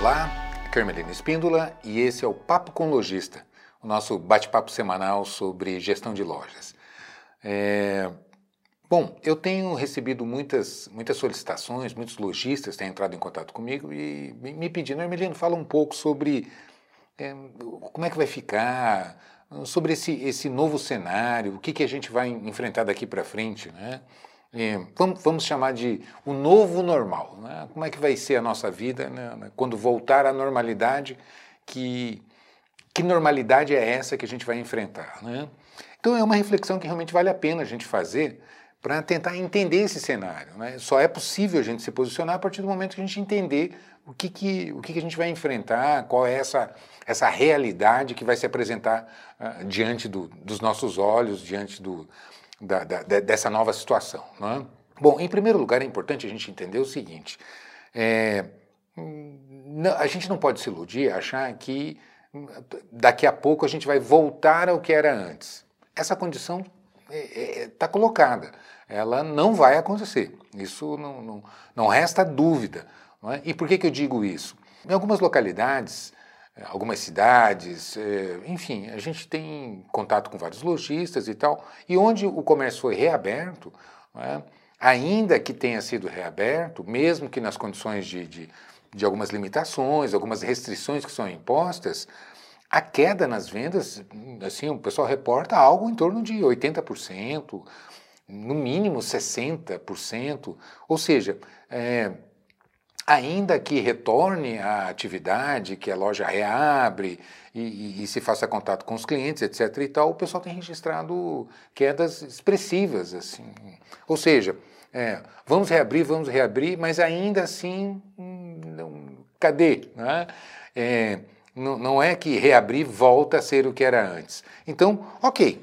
Olá, Carmelina Espíndola e esse é o Papo com Lojista, o nosso bate-papo semanal sobre gestão de lojas. É... Bom, eu tenho recebido muitas, muitas solicitações, muitos lojistas têm entrado em contato comigo e me pedindo, Hermelino, fala um pouco sobre é, como é que vai ficar, sobre esse, esse novo cenário, o que, que a gente vai enfrentar daqui para frente, né? É, vamos, vamos, chamar de o novo normal. Né? Como é que vai ser a nossa vida né? quando voltar à normalidade? Que, que normalidade é essa que a gente vai enfrentar? Né? Então é uma reflexão que realmente vale a pena a gente fazer para tentar entender esse cenário. Né? Só é possível a gente se posicionar a partir do momento que a gente entender o que, que, o que, que a gente vai enfrentar, qual é essa, essa realidade que vai se apresentar uh, diante do, dos nossos olhos, diante do, da, da, dessa nova situação. É? Bom, em primeiro lugar, é importante a gente entender o seguinte: é, a gente não pode se iludir, achar que daqui a pouco a gente vai voltar ao que era antes. Essa condição está é, é, tá colocada, ela não vai acontecer. Isso não, não, não resta dúvida. Não é? E por que, que eu digo isso? Em algumas localidades, algumas cidades, é, enfim, a gente tem contato com vários lojistas e tal, e onde o comércio foi reaberto, é, ainda que tenha sido reaberto, mesmo que nas condições de, de, de, algumas limitações, algumas restrições que são impostas, a queda nas vendas, assim, o pessoal reporta algo em torno de 80%, no mínimo 60%, ou seja, é, ainda que retorne à atividade, que a loja reabre e, e, e, se faça contato com os clientes, etc. e tal, o pessoal tem registrado quedas expressivas, assim. Ou seja, é, vamos reabrir, vamos reabrir, mas ainda assim, não, cadê? Né? É, não, não é que reabrir volta a ser o que era antes. Então, ok,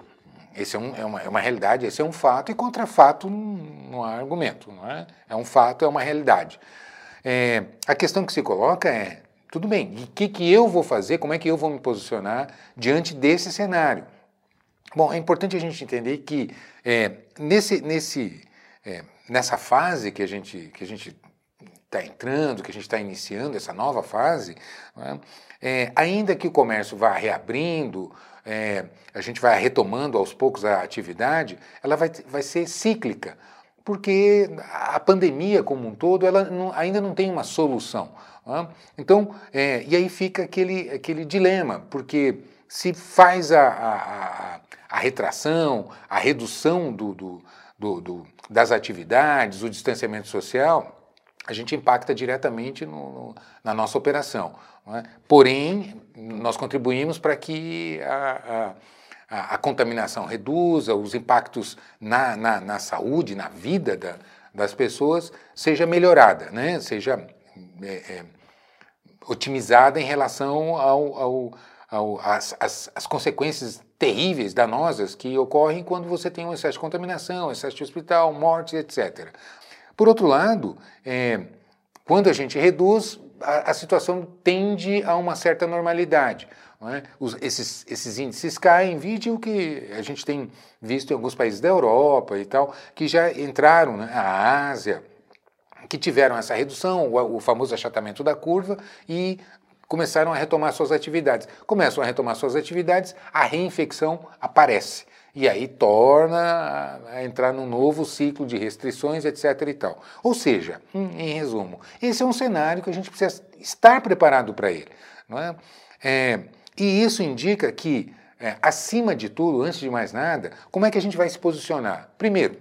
esse é, um, é, uma, é, uma, realidade, esse é um fato, e contra fato não, não há argumento. Não é? é um fato, é uma realidade. É, a questão que se coloca é, tudo bem, o que, que eu vou fazer, como é que eu vou me posicionar diante desse cenário? Bom, é importante a gente entender que é, nesse, nesse, é, nessa fase que a gente que a gente está entrando, que a gente está iniciando essa nova fase, né, é, ainda que o comércio vá reabrindo, é, a gente vai retomando aos poucos a atividade, ela vai, vai ser cíclica porque a pandemia como um todo ela não, ainda não tem uma solução. Né? Então, é, e aí fica aquele, aquele dilema, porque se faz a, a, a retração, a redução do, do, do, do, das atividades, o distanciamento social, a gente impacta diretamente no, no, na nossa operação. É? Porém, nós contribuímos para que a, a a, a contaminação reduza, os impactos na, na, na saúde, na vida da, das pessoas, seja melhorada, né? seja é, é, otimizada em relação ao, ao, ao as, as, as, consequências terríveis, danosas que ocorrem quando você tem um excesso de contaminação, excesso de hospital, morte, etc. Por outro lado, é, quando a gente reduz, a, a situação tende a uma certa normalidade. É? Os, esses, esses índices caem, vide o que a gente tem visto em alguns países da Europa e tal, que já entraram, né? a Ásia, que tiveram essa redução, o, o famoso achatamento da curva, e começaram a retomar suas atividades. Começam a retomar suas atividades, a reinfecção aparece. E aí torna a entrar num novo ciclo de restrições, etc. e tal. Ou seja, em resumo, esse é um cenário que a gente precisa estar preparado para ele. Não é? É, e isso indica que, é, acima de tudo, antes de mais nada, como é que a gente vai se posicionar? Primeiro,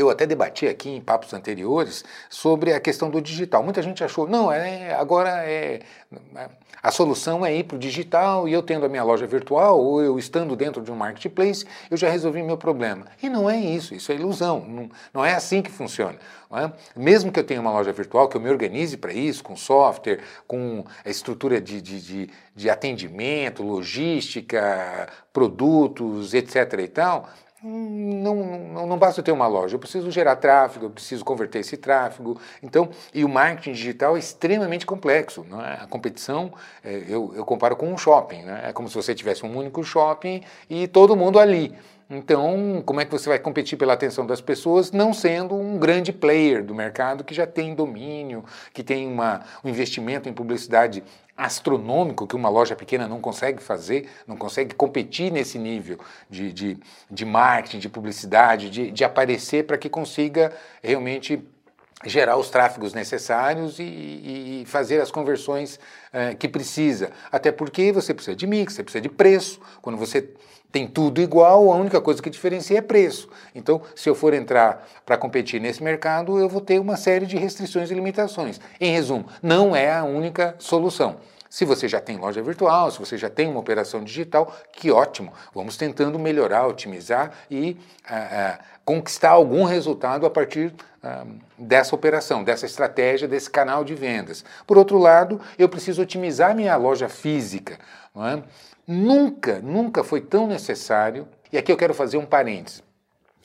eu até debati aqui em papos anteriores sobre a questão do digital. Muita gente achou, não, é, agora é, a solução é ir para o digital e eu tendo a minha loja virtual ou eu estando dentro de um marketplace, eu já resolvi meu problema. E não é isso, isso é ilusão, não, não é assim que funciona. É? Mesmo que eu tenha uma loja virtual, que eu me organize para isso, com software, com a estrutura de, de, de, de atendimento, logística, produtos, etc. e tal, não, não, não, basta ter uma loja, eu preciso gerar tráfego, eu preciso converter esse tráfego. Então, e o marketing digital é extremamente complexo. É? A competição, é, eu, eu comparo com um shopping. Né? É como se você tivesse um único shopping e todo mundo ali. Então, como é que você vai competir pela atenção das pessoas não sendo um grande player do mercado que já tem domínio, que tem uma, um investimento em publicidade astronômico que uma loja pequena não consegue fazer, não consegue competir nesse nível de, de, de marketing, de publicidade, de, de aparecer para que consiga realmente gerar os tráfegos necessários e, e fazer as conversões é, que precisa. Até porque você precisa de mix, você precisa de preço. Quando você tem tudo igual, a única coisa que diferencia é preço. Então, se eu for entrar para competir nesse mercado, eu vou ter uma série de restrições e limitações. Em resumo, não é a única solução. Se você já tem loja virtual, se você já tem uma operação digital, que ótimo. Vamos tentando melhorar, otimizar e ah, ah, conquistar algum resultado a partir ah, dessa operação, dessa estratégia, desse canal de vendas. Por outro lado, eu preciso otimizar minha loja física. É? Nunca, nunca foi tão necessário, e aqui eu quero fazer um parênteses.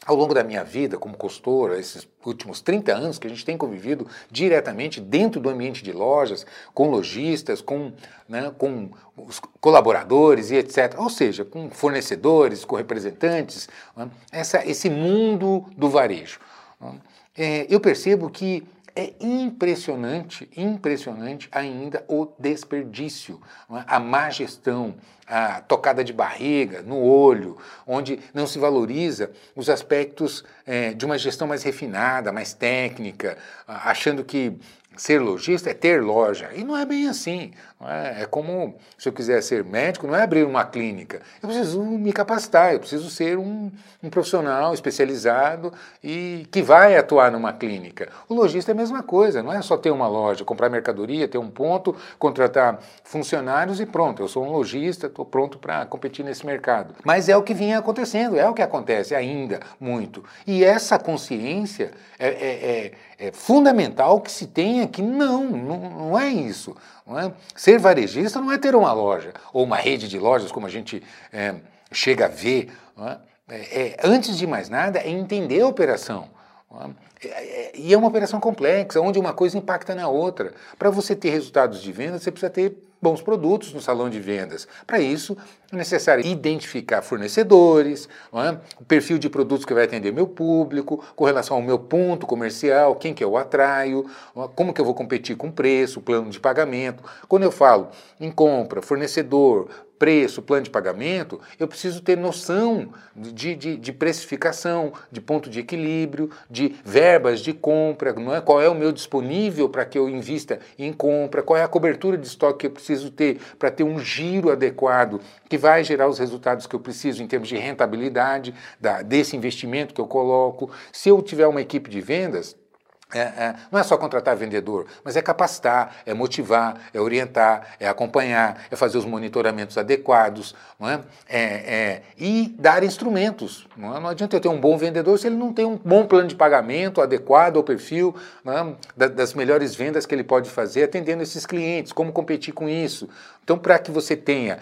Ao longo da minha vida como consultora, esses últimos 30 anos que a gente tem convivido diretamente dentro do ambiente de lojas, com lojistas, com, né, com os colaboradores e etc. Ou seja, com fornecedores, com representantes, né, essa, esse mundo do varejo. Né. É, eu percebo que é impressionante, impressionante ainda o desperdício, é? a má gestão, a tocada de barriga no olho, onde não se valoriza os aspectos é, de uma gestão mais refinada, mais técnica, achando que ser lojista é ter loja. E não é bem assim. É? é? como se eu quiser ser médico, não é abrir uma clínica. Eu preciso me capacitar, eu preciso ser um, um profissional especializado e que vai atuar numa clínica. O lojista é a mesma coisa, não é só ter uma loja, comprar mercadoria, ter um ponto, contratar funcionários e pronto. Eu sou um lojista, estou pronto para competir nesse mercado. Mas é o que vinha acontecendo, é o que acontece ainda muito. E essa consciência é, é, é, é fundamental que se tenha que não, não, não é isso. É? Ser varejista não é ter uma loja ou uma rede de lojas, como a gente é, chega a ver. É? É, é, antes de mais nada, é entender a operação. É, e é uma operação complexa, onde uma coisa impacta na outra. Para você ter resultados de venda, você precisa ter bons produtos no salão de vendas. Para isso, é necessário identificar fornecedores, é? o perfil de produtos que vai atender meu público, com relação ao meu ponto comercial, quem que eu atraio, é? como que eu vou competir com preço, plano de pagamento. Quando eu falo em compra, fornecedor, preço, plano de pagamento, eu preciso ter noção de, de, de, precificação, de ponto de equilíbrio, de verbas de compra, não é? qual é o meu disponível para que eu invista em compra, qual é a cobertura de estoque que eu preciso ter para ter um giro adequado que vai gerar os resultados que eu preciso em termos de rentabilidade da, desse investimento que eu coloco. Se eu tiver uma equipe de vendas, é, é, não é só contratar vendedor, mas é capacitar, é motivar, é orientar, é acompanhar, é fazer os monitoramentos adequados não é? é, é e dar instrumentos. Não, é? não, adianta eu ter um bom vendedor se ele não tem um bom plano de pagamento adequado ao perfil é? das melhores vendas que ele pode fazer atendendo esses clientes, como competir com isso. Então, para que você tenha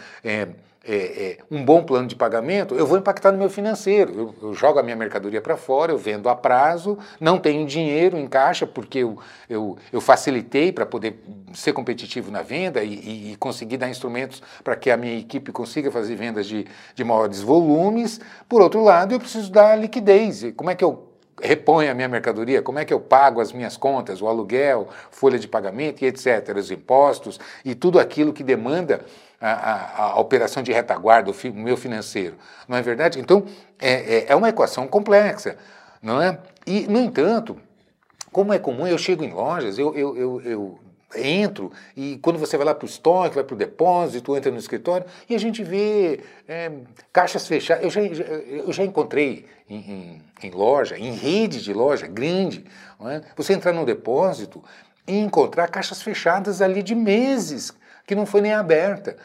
é, é, um bom plano de pagamento, eu vou impactar no meu financeiro. Eu, eu jogo a minha mercadoria para fora, eu vendo a prazo, não tenho dinheiro em caixa porque eu, eu, eu facilitei para poder ser competitivo na venda e, e, e conseguir dar instrumentos para que a minha equipe consiga fazer vendas de, de maiores volumes. Por outro lado, eu preciso dar liquidez. Como é que eu reponho a minha mercadoria, como é que eu pago as minhas contas, o aluguel, folha de pagamento e etc., os impostos e tudo aquilo que demanda a, a, operação de retaguarda, o, fi, o, meu financeiro. Não é verdade? Então, é, é, é uma equação complexa, não é? E, no entanto, como é comum, eu chego em lojas, eu, eu, eu, eu entro e quando você vai lá para o estoque, vai para o depósito, entra no escritório e a gente vê é, caixas fechadas. Eu já, eu já encontrei em, em, em, loja, em rede de loja grande, é? você entrar no depósito e encontrar caixas fechadas ali de meses que não foi nem aberta.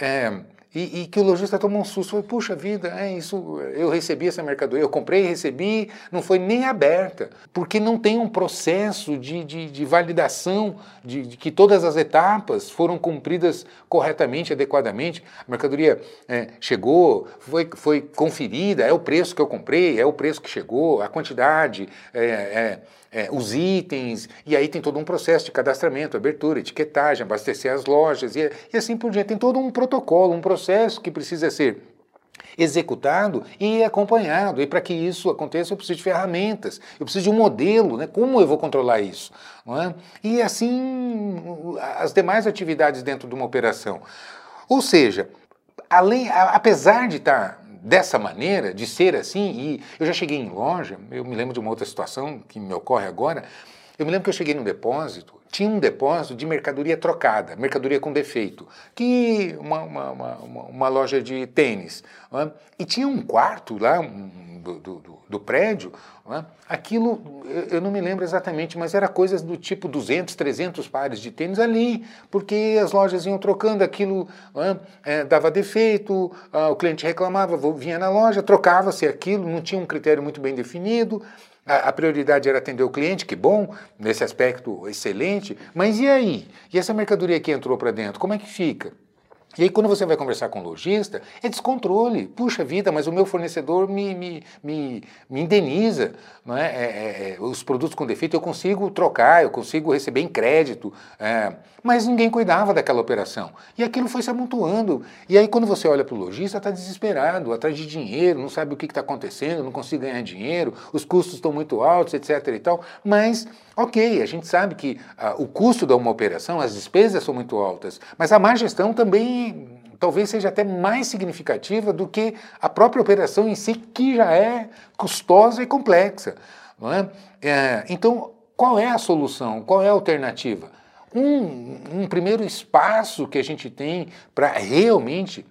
É, e, e, que o lojista tomou um susto, foi, puxa vida, é isso, eu recebi essa mercadoria, eu comprei recebi, não foi nem aberta, porque não tem um processo de, de, de validação de, de, que todas as etapas foram cumpridas corretamente, adequadamente. A mercadoria é, chegou, foi, foi conferida, é o preço que eu comprei, é o preço que chegou, a quantidade, é, é é, os itens, e aí tem todo um processo de cadastramento, abertura, etiquetagem, abastecer as lojas, e, e assim por diante. Tem todo um protocolo, um processo que precisa ser executado e acompanhado. E para que isso aconteça, eu preciso de ferramentas, eu preciso de um modelo, né? como eu vou controlar isso? É? E assim, as demais atividades dentro de uma operação. Ou seja, além, apesar de estar dessa maneira, de ser assim, e eu já cheguei em loja, eu me lembro de uma outra situação que me ocorre agora, eu me lembro que eu cheguei no depósito, tinha um depósito de mercadoria trocada, mercadoria com defeito, que uma, uma, uma, uma loja de tênis. É? E tinha um quarto lá um, do, do, do, prédio, é? aquilo, eu não me lembro exatamente, mas era coisas do tipo 200, 300 pares de tênis ali, porque as lojas iam trocando, aquilo é? dava defeito, o cliente reclamava, vinha na loja, trocava-se aquilo, não tinha um critério muito bem definido, a, prioridade era atender o cliente, que bom, nesse aspecto excelente, mas e aí? E essa mercadoria que entrou para dentro, como é que fica? E aí, quando você vai conversar com o lojista, é descontrole. Puxa vida, mas o meu fornecedor me, me, me, me indeniza. Não é? é, é, é os produtos com defeito eu consigo trocar, eu consigo receber em crédito. É, mas ninguém cuidava daquela operação. E aquilo foi se amontoando. E aí, quando você olha para o lojista, está desesperado, atrás de dinheiro, não sabe o que está acontecendo, não consigo ganhar dinheiro, os custos estão muito altos, etc. e tal. Mas, ok, a gente sabe que ah, o custo de uma operação, as despesas são muito altas, mas a má gestão também talvez seja até mais significativa do que a própria operação em si, que já é custosa e complexa. É? É, então, qual é a solução? Qual é a alternativa? Um, um primeiro espaço que a gente tem para realmente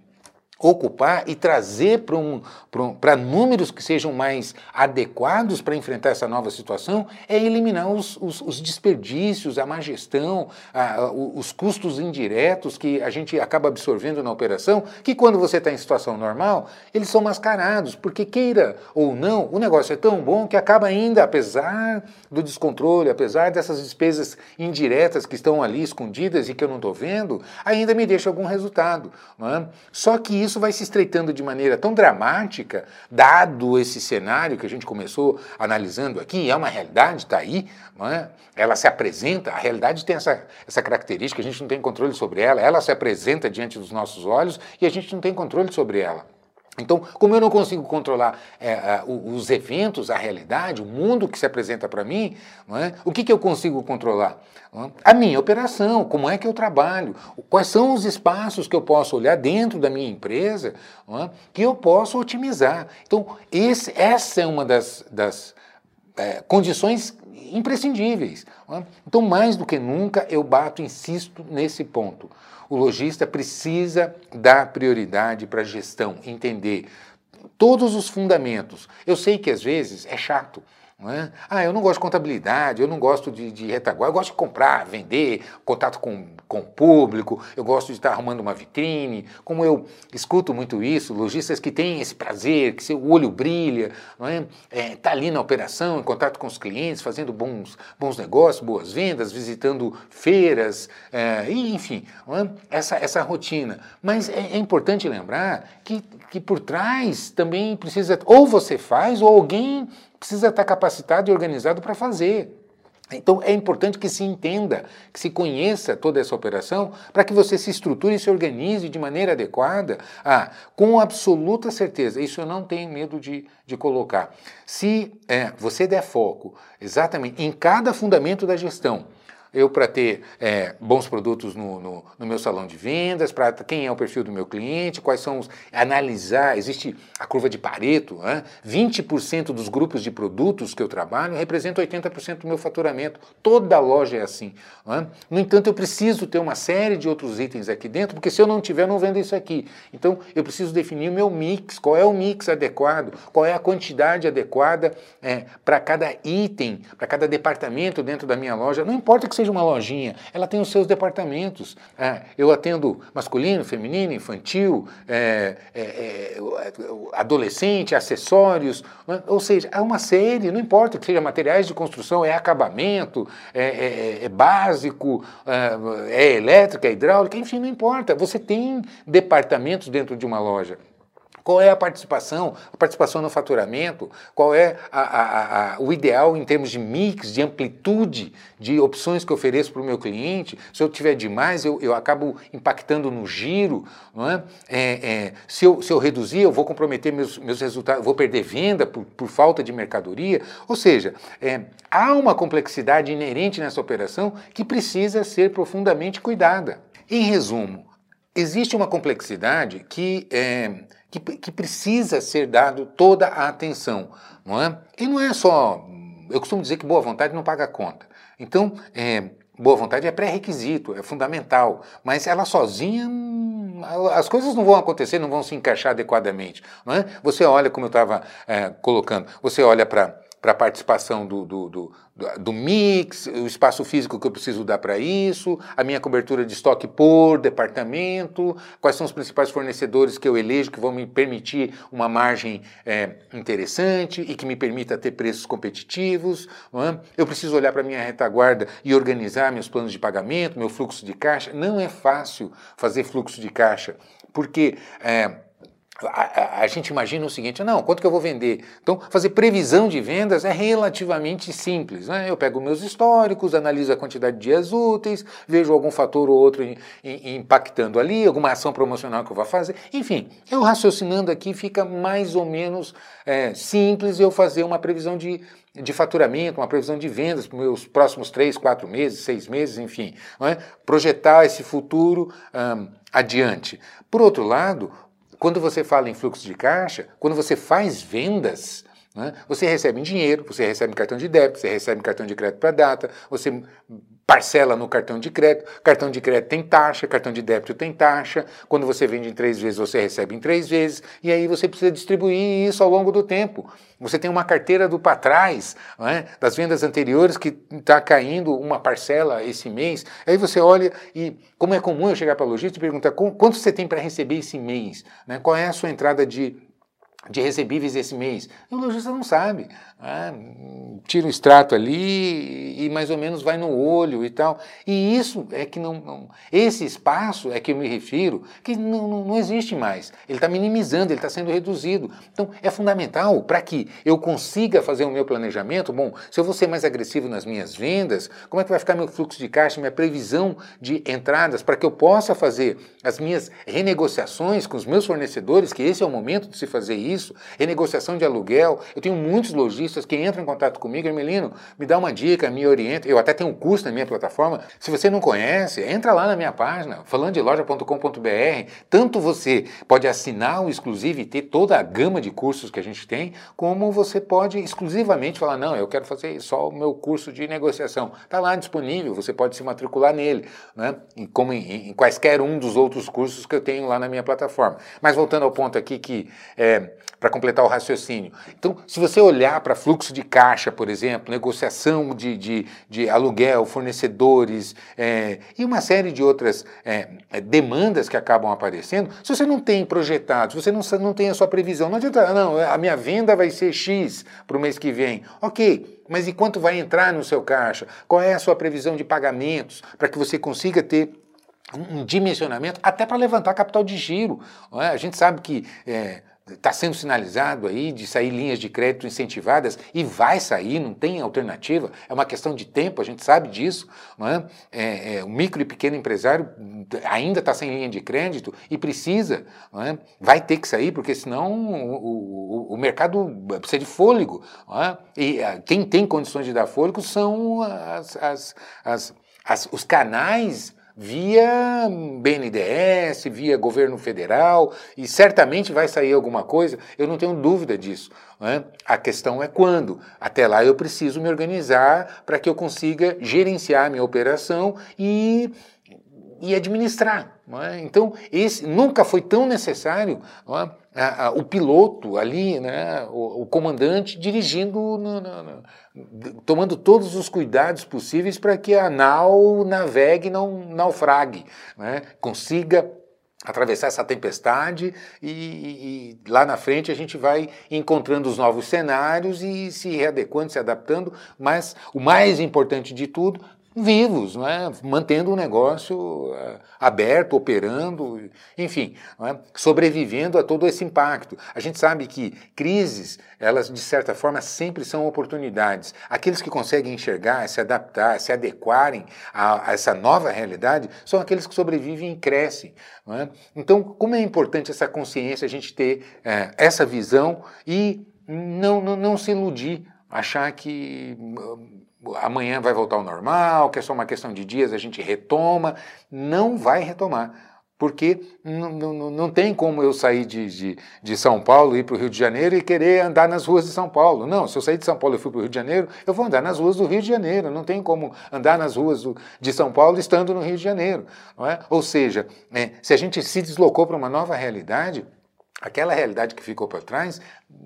ocupar e trazer para um, um, números que sejam mais adequados para enfrentar essa nova situação é eliminar os, os, os desperdícios, a má gestão, a, os custos indiretos que a gente acaba absorvendo na operação, que quando você está em situação normal, eles são mascarados, porque queira ou não, o negócio é tão bom que acaba ainda, apesar do descontrole, apesar dessas despesas indiretas que estão ali escondidas e que eu não estou vendo, ainda me deixa algum resultado. É? Só que isso isso vai se estreitando de maneira tão dramática, dado esse cenário que a gente começou analisando aqui, é uma realidade, está aí, é? ela se apresenta, a realidade tem essa, essa característica, a gente não tem controle sobre ela, ela se apresenta diante dos nossos olhos e a gente não tem controle sobre ela. Então, como eu não consigo controlar é, os eventos, a realidade, o mundo que se apresenta para mim, é? o que, que eu consigo controlar? É? A minha operação, como é que eu trabalho, quais são os espaços que eu posso olhar dentro da minha empresa é? que eu posso otimizar. Então, esse, essa é uma das, das é, condições imprescindíveis. É? Então, mais do que nunca, eu bato, insisto nesse ponto. O lojista precisa dar prioridade para a gestão, entender todos os fundamentos. Eu sei que às vezes é chato. Não é? Ah, eu não gosto de contabilidade, eu não gosto de, de retaguarda, eu gosto de comprar, vender, contato com, com o público, eu gosto de estar arrumando uma vitrine. Como eu escuto muito isso, lojistas que têm esse prazer, que seu olho brilha, não é? é tá ali na operação, em contato com os clientes, fazendo bons, bons negócios, boas vendas, visitando feiras, é, enfim, é? essa, essa rotina. Mas é, é importante lembrar que, que por trás também precisa, ou você faz, ou alguém precisa estar capacitado e organizado para fazer. Então é importante que se entenda, que se conheça toda essa operação, para que você se estruture e se organize de maneira adequada, ah, com absoluta certeza. Isso eu não tenho medo de, de colocar. Se é, você der foco exatamente em cada fundamento da gestão, eu para ter é, bons produtos no, no, no, meu salão de vendas, para quem é o perfil do meu cliente, quais são os. analisar, existe a curva de Pareto, né? 20% dos grupos de produtos que eu trabalho representam 80% do meu faturamento. Toda loja é assim. Né? No entanto, eu preciso ter uma série de outros itens aqui dentro, porque se eu não tiver, eu não vendo isso aqui. Então, eu preciso definir o meu mix, qual é o mix adequado, qual é a quantidade adequada é, para cada item, para cada departamento dentro da minha loja. Não importa que seja uma lojinha, ela tem os seus departamentos. É, eu atendo masculino, feminino, infantil, é, é, é adolescente, acessórios, né? ou seja, é uma série, não importa que seja materiais de construção, é acabamento, é, é, é básico, é elétrica, é hidráulica, enfim, não importa. Você tem departamentos dentro de uma loja. Qual é a participação? A participação no faturamento? Qual é a, a, a, o ideal em termos de mix, de amplitude de opções que eu ofereço para o meu cliente? Se eu tiver demais, eu, eu acabo impactando no giro, não é? é, é se, eu, se eu reduzir, eu vou comprometer meus, meus resultados, vou perder venda por, por falta de mercadoria. Ou seja, é, há uma complexidade inerente nessa operação que precisa ser profundamente cuidada. Em resumo, existe uma complexidade que, é, que, que, precisa ser dado toda a atenção, não é? E não é só. Eu costumo dizer que boa vontade não paga conta. Então, é, boa vontade é pré-requisito, é fundamental, mas ela sozinha as coisas não vão acontecer, não vão se encaixar adequadamente. Não é? Você olha, como eu estava é, colocando, você olha para para a participação do, do, do, do, mix, o espaço físico que eu preciso dar para isso, a minha cobertura de estoque por departamento, quais são os principais fornecedores que eu elejo que vão me permitir uma margem é, interessante e que me permita ter preços competitivos. É? Eu preciso olhar para a minha retaguarda e organizar meus planos de pagamento, meu fluxo de caixa. Não é fácil fazer fluxo de caixa, porque. É, a, a, gente imagina o seguinte: não, quanto que eu vou vender? Então, fazer previsão de vendas é relativamente simples. Né? Eu pego meus históricos, analiso a quantidade de dias úteis, vejo algum fator ou outro in, in, impactando ali, alguma ação promocional que eu vou fazer. Enfim, eu raciocinando aqui fica mais ou menos é, simples eu fazer uma previsão de, de faturamento, uma previsão de vendas para os meus próximos três, quatro meses, seis meses, enfim. É? Projetar esse futuro um, adiante. Por outro lado, quando você fala em fluxo de caixa, quando você faz vendas, né, você recebe em dinheiro, você recebe em cartão de débito, você recebe em cartão de crédito para data, você parcela no cartão de crédito, cartão de crédito tem taxa, cartão de débito tem taxa, quando você vende em três vezes, você recebe em três vezes, e aí você precisa distribuir isso ao longo do tempo. Você tem uma carteira do para trás, é? das vendas anteriores, que está caindo uma parcela esse mês, aí você olha e, como é comum eu chegar para a lojista e perguntar quanto você tem para receber esse mês, né? qual é a sua entrada de de recebíveis esse mês. E o lojista não sabe. Ah, tira o extrato ali e mais ou menos vai no olho e tal. E isso é que não. não esse espaço é que eu me refiro, que não, não, não existe mais. Ele está minimizando, ele está sendo reduzido. Então é fundamental para que eu consiga fazer o meu planejamento. Bom, se eu vou ser mais agressivo nas minhas vendas, como é que vai ficar meu fluxo de caixa, minha previsão de entradas, para que eu possa fazer as minhas renegociações com os meus fornecedores, que esse é o momento de se fazer isso, renegociação de aluguel. Eu tenho muitos lojistas que entram em contato comigo, Hermelino, me dá uma dica, me orienta. Eu até tenho um curso na minha plataforma. Se você não conhece, entra lá na minha página, falandeloja.com.br. Tanto você pode assinar o exclusivo e ter toda a gama de cursos que a gente tem, como você pode exclusivamente falar, não, eu quero fazer só o meu curso de negociação. Está lá disponível, você pode se matricular nele, né? como em, em, quaisquer um dos outros cursos que eu tenho lá na minha plataforma. Mas voltando ao ponto aqui que, é, para completar o raciocínio. Então, se você olhar para fluxo de caixa, por exemplo, negociação de, de, de aluguel, fornecedores é, e uma série de outras é, é, demandas que acabam aparecendo, se você não tem projetado, se você não, não tem a sua previsão, não adianta, não, a minha venda vai ser X para o mês que vem. Ok, mas e quanto vai entrar no seu caixa? Qual é a sua previsão de pagamentos para que você consiga ter um dimensionamento até para levantar capital de giro. É? A gente sabe que é, está sendo sinalizado aí de sair linhas de crédito incentivadas e vai sair, não tem alternativa, é uma questão de tempo, a gente sabe disso. É? É, é, o micro e pequeno empresário ainda está sem linha de crédito e precisa, é? vai ter que sair, porque senão o, o, o mercado precisa de fôlego. É? E a, quem tem condições de dar fôlego são as, as, as os canais via BNDES, via governo federal, e certamente vai sair alguma coisa, eu não tenho dúvida disso. Né? A questão é quando. Até lá eu preciso me organizar para que eu consiga gerenciar minha operação e, e administrar. É? Então, esse nunca foi tão necessário é? a, a, o piloto ali, né? o, o comandante, dirigindo, no, no, no, tomando todos os cuidados possíveis para que a nau navegue não naufrague, né? consiga atravessar essa tempestade e, e, lá na frente a gente vai encontrando os novos cenários e se readequando, se adaptando, mas o mais importante de tudo vivos, não é? mantendo o negócio uh, aberto, operando, enfim, é? sobrevivendo a todo esse impacto. A gente sabe que crises, elas de certa forma sempre são oportunidades. Aqueles que conseguem enxergar, se adaptar, se adequarem a, a essa nova realidade, são aqueles que sobrevivem e crescem. É? Então, como é importante essa consciência, a gente ter é, essa visão e não, não, não se iludir, achar que amanhã vai voltar ao normal, que é só uma questão de dias, a gente retoma. Não vai retomar. Porque não, tem como eu sair de, de, de São Paulo, ir para o Rio de Janeiro e querer andar nas ruas de São Paulo. Não, se eu sair de São Paulo e fui para o Rio de Janeiro, eu vou andar nas ruas do Rio de Janeiro. Não tem como andar nas ruas do, de São Paulo estando no Rio de Janeiro. Não é? Ou seja, é, se a gente se deslocou para uma nova realidade, Aquela realidade que ficou para trás,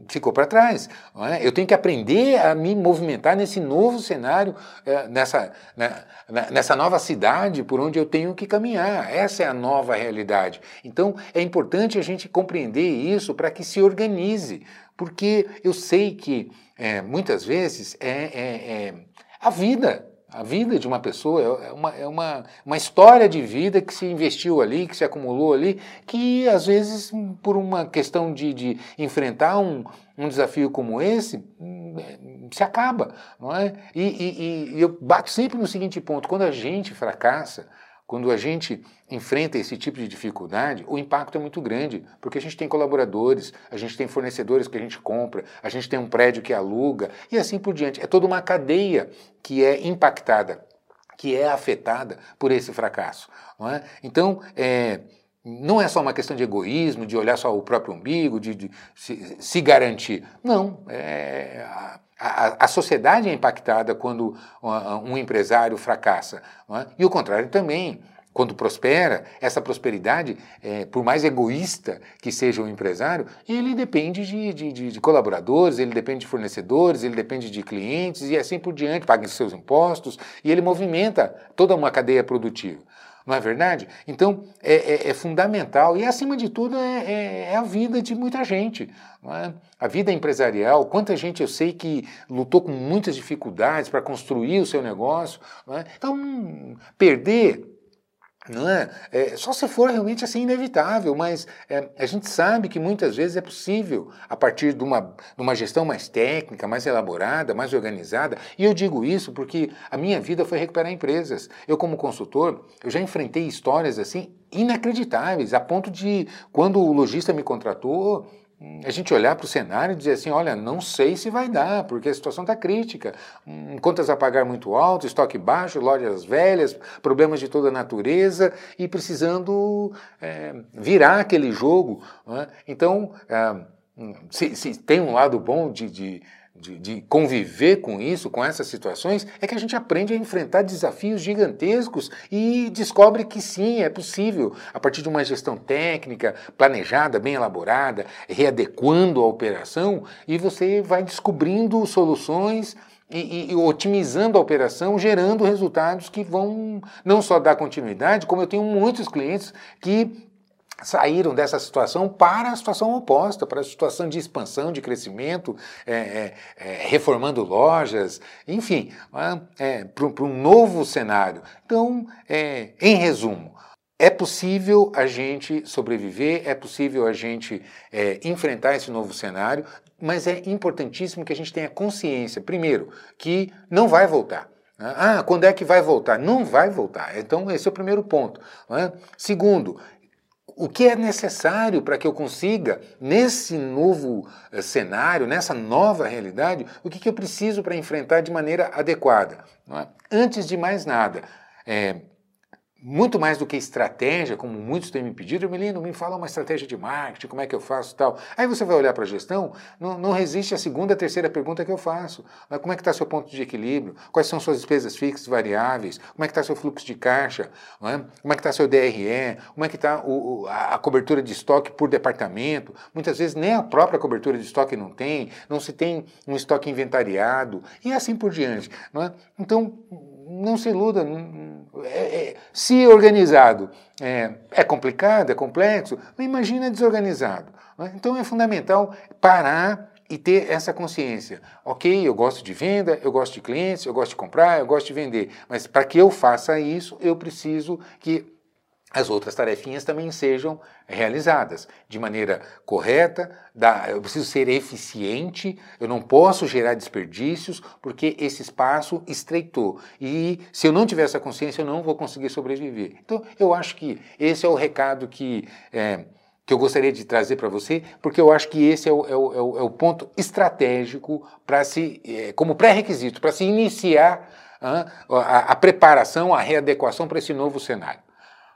ficou para trás. É? Eu tenho que aprender a me movimentar nesse novo cenário, é, nessa, né, nessa nova cidade por onde eu tenho que caminhar. Essa é a nova realidade. Então, é importante a gente compreender isso para que se organize, porque eu sei que é, muitas vezes é, é, é a vida a vida de uma pessoa é, é uma, é uma, uma história de vida que se investiu ali, que se acumulou ali, que às vezes, por uma questão de, de enfrentar um, um desafio como esse, se acaba. Não é? E, e, e eu bato sempre no seguinte ponto: quando a gente fracassa, quando a gente enfrenta esse tipo de dificuldade, o impacto é muito grande, porque a gente tem colaboradores, a gente tem fornecedores que a gente compra, a gente tem um prédio que aluga e assim por diante. É toda uma cadeia que é impactada, que é afetada por esse fracasso. Não é? Então, é, não é só uma questão de egoísmo, de olhar só o próprio umbigo, de, de se, se, garantir. Não. É, a, a, sociedade é impactada quando um empresário fracassa. É? E o contrário também. Quando prospera, essa prosperidade, é, por mais egoísta que seja o empresário, ele depende de, de, de, colaboradores, ele depende de fornecedores, ele depende de clientes e assim por diante, paga seus impostos e ele movimenta toda uma cadeia produtiva. Não é verdade? Então, é, é, é fundamental e, acima de tudo, é, é, é a vida de muita gente. É? A vida empresarial, quanta gente eu sei que lutou com muitas dificuldades para construir o seu negócio. É? Então, perder não é? é? Só se for realmente assim inevitável, mas é, a gente sabe que muitas vezes é possível a partir de uma, de uma gestão mais técnica, mais elaborada, mais organizada. E eu digo isso porque a minha vida foi recuperar empresas. Eu como consultor, eu já enfrentei histórias assim inacreditáveis, a ponto de quando o lojista me contratou, a gente olhar para o cenário e dizer assim, olha, não sei se vai dar, porque a situação está crítica. Hum, contas a pagar muito alto, estoque baixo, lojas velhas, problemas de toda natureza e precisando é, virar aquele jogo. É? Então, é, se, se, tem um lado bom de, de de, de, conviver com isso, com essas situações, é que a gente aprende a enfrentar desafios gigantescos e descobre que sim, é possível, a partir de uma gestão técnica, planejada, bem elaborada, readequando a operação, e você vai descobrindo soluções. E, e, otimizando a operação, gerando resultados que vão não só dar continuidade, como eu tenho muitos clientes que saíram dessa situação para a situação oposta, para a situação de expansão, de crescimento, é, é, é, reformando lojas, enfim, é, para um novo cenário. Então, é, em resumo, é possível a gente sobreviver, é possível a gente é, enfrentar esse novo cenário, mas é importantíssimo que a gente tenha consciência, primeiro, que não vai voltar. Né? Ah, quando é que vai voltar? Não vai voltar. Então, esse é o primeiro ponto. É? Segundo, o que é necessário para que eu consiga, nesse novo eh, cenário, nessa nova realidade, o que, que eu preciso para enfrentar de maneira adequada. É? Antes de mais nada, é, muito mais do que estratégia, como muitos têm me pedido, Melino, me fala uma estratégia de marketing, como é que eu faço tal. Aí você vai olhar para a gestão, não, não resiste à segunda, terceira pergunta que eu faço. Como é que está seu ponto de equilíbrio? Quais são suas despesas fixas, variáveis? Como é que está seu fluxo de caixa? É? Como é que está seu DRE? Como é que está a, cobertura de estoque por departamento? Muitas vezes nem a própria cobertura de estoque não tem, não se tem um estoque inventariado e assim por diante. É? Então, não se iluda. É, é, se organizado é, é, complicado, é complexo, imagina desorganizado. Né? Então é fundamental parar e ter essa consciência. Ok, eu gosto de venda, eu gosto de clientes, eu gosto de comprar, eu gosto de vender, mas para que eu faça isso, eu preciso que as outras tarefinhas também sejam realizadas de maneira correta, eu preciso ser eficiente, eu não posso gerar desperdícios, porque esse espaço estreitou. E se eu não tiver essa consciência, eu não vou conseguir sobreviver. Então, eu acho que esse é o recado que. É, que eu gostaria de trazer para você, porque eu acho que esse é o, é o, é o é ponto estratégico para se, é, como pré-requisito, para se iniciar a, a preparação, a readequação para esse novo cenário.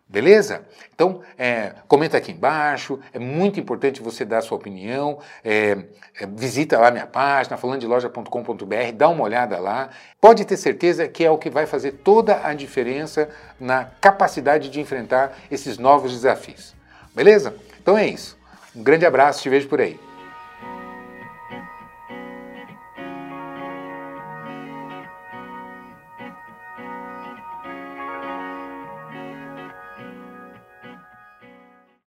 Beleza? Então, é, comenta aqui embaixo, é muito importante você dar a sua opinião, é, é, visita lá minha página, falandeloja.com.br, dá uma olhada lá. Pode ter certeza que é o que vai fazer toda a diferença na capacidade de enfrentar esses novos desafios. Beleza? Então é isso. Um grande abraço, te vejo por aí.